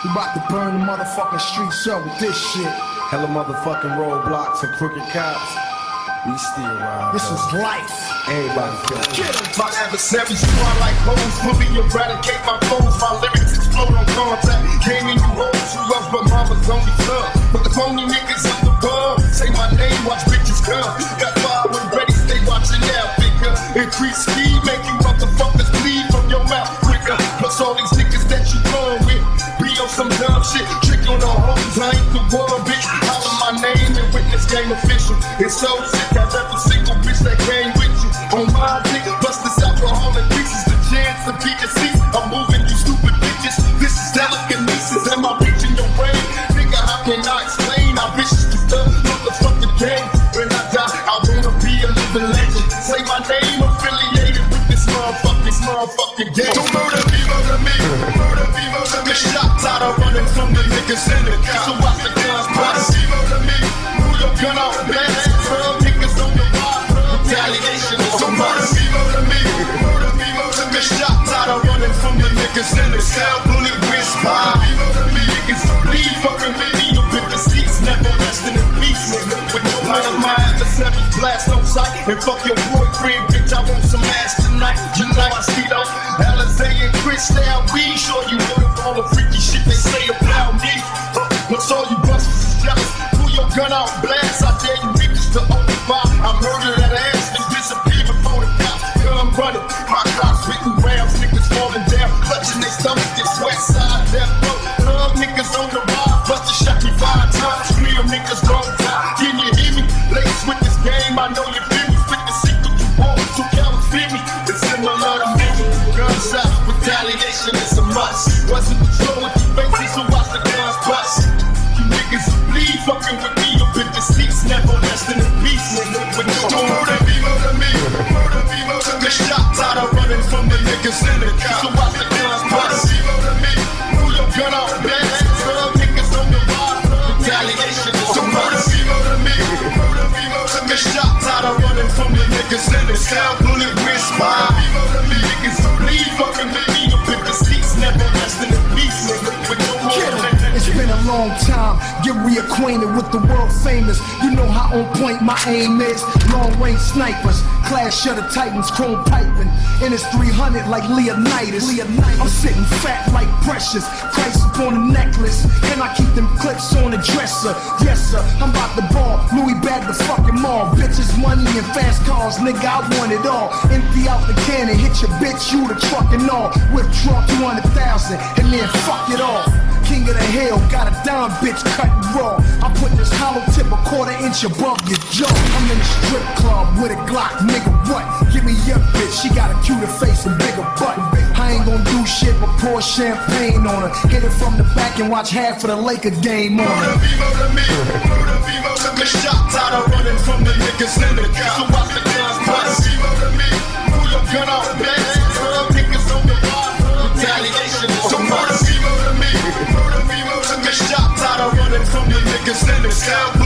We about to burn the motherfucking streets up with this shit. Hella motherfucking roadblocks and crooked cops. We still ride. This is life. Everybody feel My adversaries fly like hoes, fully eradicate my foes. My lyrics explode on contact. Came in you hoes who love but mama's only son. But the phony niggas on the bum. Say my name, watch bitches come. Got fire when ready, stay watching now, figure. Increase some dumb shit, trick on the hoes. I ain't the one, bitch. Holler my name and witness game official. It's so sick, i've every single bitch that came with you. On my dick, bust this alcohol increases the chance of being deceased. I'm moving you stupid bitches. This is telekinesis. Am I reaching your brain? Nigga, how can I explain how vicious this stuff motherfucking game? When I die, I wanna be a living legend. Say my name affiliated with this motherfucking, motherfucking game. Don't murder the niggas in the car. So watch the guns bust. Murder me, pull your gun out, man. Niggas on the ride. Retaliation. So out of running from the niggas in the. Bullet niggas bleed. Fucking with me, you pick the seats. Never resting in peace. With no mind, my adversaries blast on sight. And fuck your boyfriend, bitch. I want some ass tonight. You all you busters is jealous. Pull your gun out, blast. I dare you niggas to open fire. I murder that ass and disappear before the cops come running. My cops spitting rounds, niggas falling down, clutching their stomachs. This west side death row. Love niggas on the ride. Buster shot me five times. Real niggas don't die. Can you hear me? Ladies with this game, I know you feel me. Spit the secret you want, so count fear me. It's in similar to me. Gunshots, retaliation is a must. Wasn't with niggas in the car. Bullet wrist fire. Murder me, niggas bleed, fucking with me, you been deceased, never resting in peace, nigga. With no murder. It's been a long time. Get reacquainted with the world famous. You know how on point my aim is. Long range snipers, class shutter titans, chrome piping. And it's 300 like Leonidas. Leonidas. I'm sitting fat like precious. Price upon a necklace. And I keep them clips on the dresser. Yes, sir. I'm about to ball. Louis bag the fuck fast cars. Nigga, I want it all. Empty out the cannon. Hit your bitch, you the truck and all. Withdraw 200,000 and then fuck it all. King of the hill, got a dime bitch cut raw. I put this hollow tip a quarter inch above your jaw. I'm in a strip club with a Glock, nigga. What? Give me your bitch, she got a cuter face and bigger butt. I ain't gonna do shit but pour champagne on her. Hit it from the back and watch half of the Laker game on her. Shots out of running from the niggas in out